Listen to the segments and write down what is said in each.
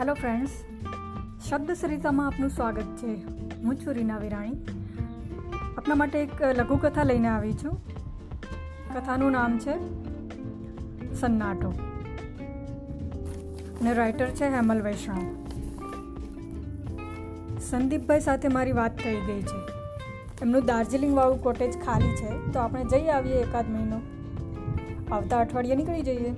Hello friends શબ્દ સરિતામાં આપનું સ્વાગત છે. હું છું રીના વિરાણી. આપના માટે એક લઘુકથા લઈને આવી છું. કથાનું નામ છે સન્નાટો. અને રાઇટર છે હેમલ વૈષ્ણવ. સંદીપભાઈ સાથે મારી વાત થઈ ગઈ છે. એમનું દાર્જિલિંગવાળું કોટેજ ખાલી છે. તો આપણે જઈ આવીએ એકાદ મહિનો. આવતા અઠવાડિયે નીકળી જઈએ.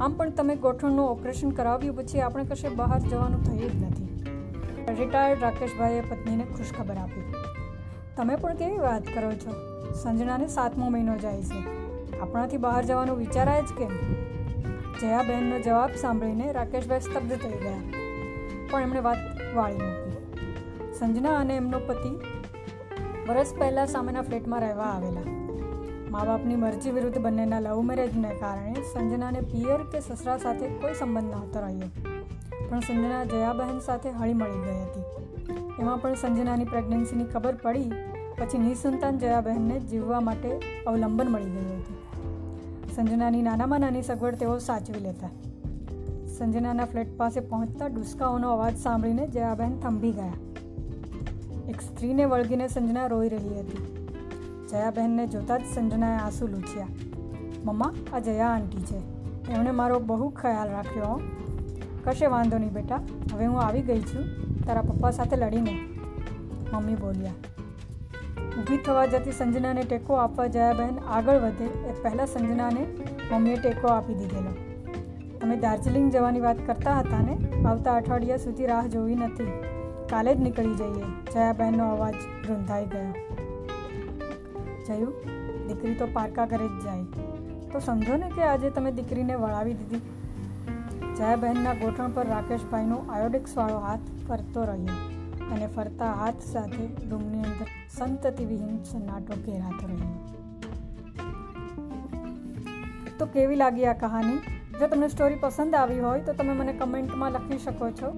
આમ પણ તમે ગોઠણનું ઓપરેશન કરાવ્યું પછી આપણે કશે બહાર જવાનું થયું જ નથી. રિટાયર્ડ રાકેશભાઈએ પત્નીને ખુશખબર આપી. તમે પણ કેવી વાત કરો છો? સંજનાને સાતમો મહિનો જાય છે. આપણાથી બહાર જવાનું વિચારાય જ કેમ? જયાબહેનનો જવાબ સાંભળીને રાકેશભાઈ સ્તબ્ધ થઈ ગયા. પણ એમણે વાત વાળી મૂકી. સંજના અને એમનો પતિ વરસ પહેલાં સામેના ફ્લેટમાં રહેવા આવેલા. મા બાપની મરજી વિરુદ્ધ બંનેના લવ મેરેજને કારણે સંજનાને પિયર કે સસરા સાથે કોઈ સંબંધ નહોતો રહ્યો. પણ સંજના જયાબહેન સાથે હળી મળી ગઈ હતી. એમાં પણ સંજનાની પ્રેગ્નન્સીની ખબર પડી, પછી નિસંતાન જયાબહેનને જીવવા માટે અવલંબન મળી ગયું હતું. સંજનાની નાનામાં નાની સગવડ તેઓ સાચવી લેતા. સંજનાના ફ્લેટ પાસે પહોંચતા ડુસકાઓનો અવાજ સાંભળીને જયાબહેન થંભી ગયા. એક સ્ત્રીને વળગીને સંજના રોઈ રહી હતી. જયાબહેનને જોતાં જ સંજનાએ આંસુ લૂછ્યા. મમ્મા, આ જયા આંટી છે. એમણે મારો બહુ ખ્યાલ રાખ્યો કશે વાંધો નહીં બેટા. હવે હું આવી ગઈ છું. તારા પપ્પા સાથે લડીને. મમ્મી બોલ્યા. ઊભી થવા જતી સંજનાને ટેકો આપવા જયાબહેન આગળ વધે એ પહેલાં સંજનાને મમ્મીએ ટેકો આપી દીધેલો. તમે દાર્જિલિંગ જવાની વાત કરતા હતા ને, આવતા અઠવાડિયા સુધી રાહ જોવી નથી. કાલે જ નીકળી જઈએ. જયાબહેનનો અવાજ રૂંધાઈ ગયો. જયું, દીકરી તો પારકા ઘરે જ જાય. તો સમજો ને કે આજે તમે દીકરીને વળાવી દીધી. જયાબહેનના ગોઠણ પર રાકેશભાઈનો આયોડિક્સવાળો હાથ ફરતો રહ્યો અને ફરતા હાથ સાથે રૂમની અંદર સંતતિ વિહીન સન્નાટો ઘેરાતો રહ્યો. તો કેવી લાગી આ કહાની? જો તમને સ્ટોરી પસંદ આવી હોય તો તમે મને કમેન્ટમાં લખી શકો છો.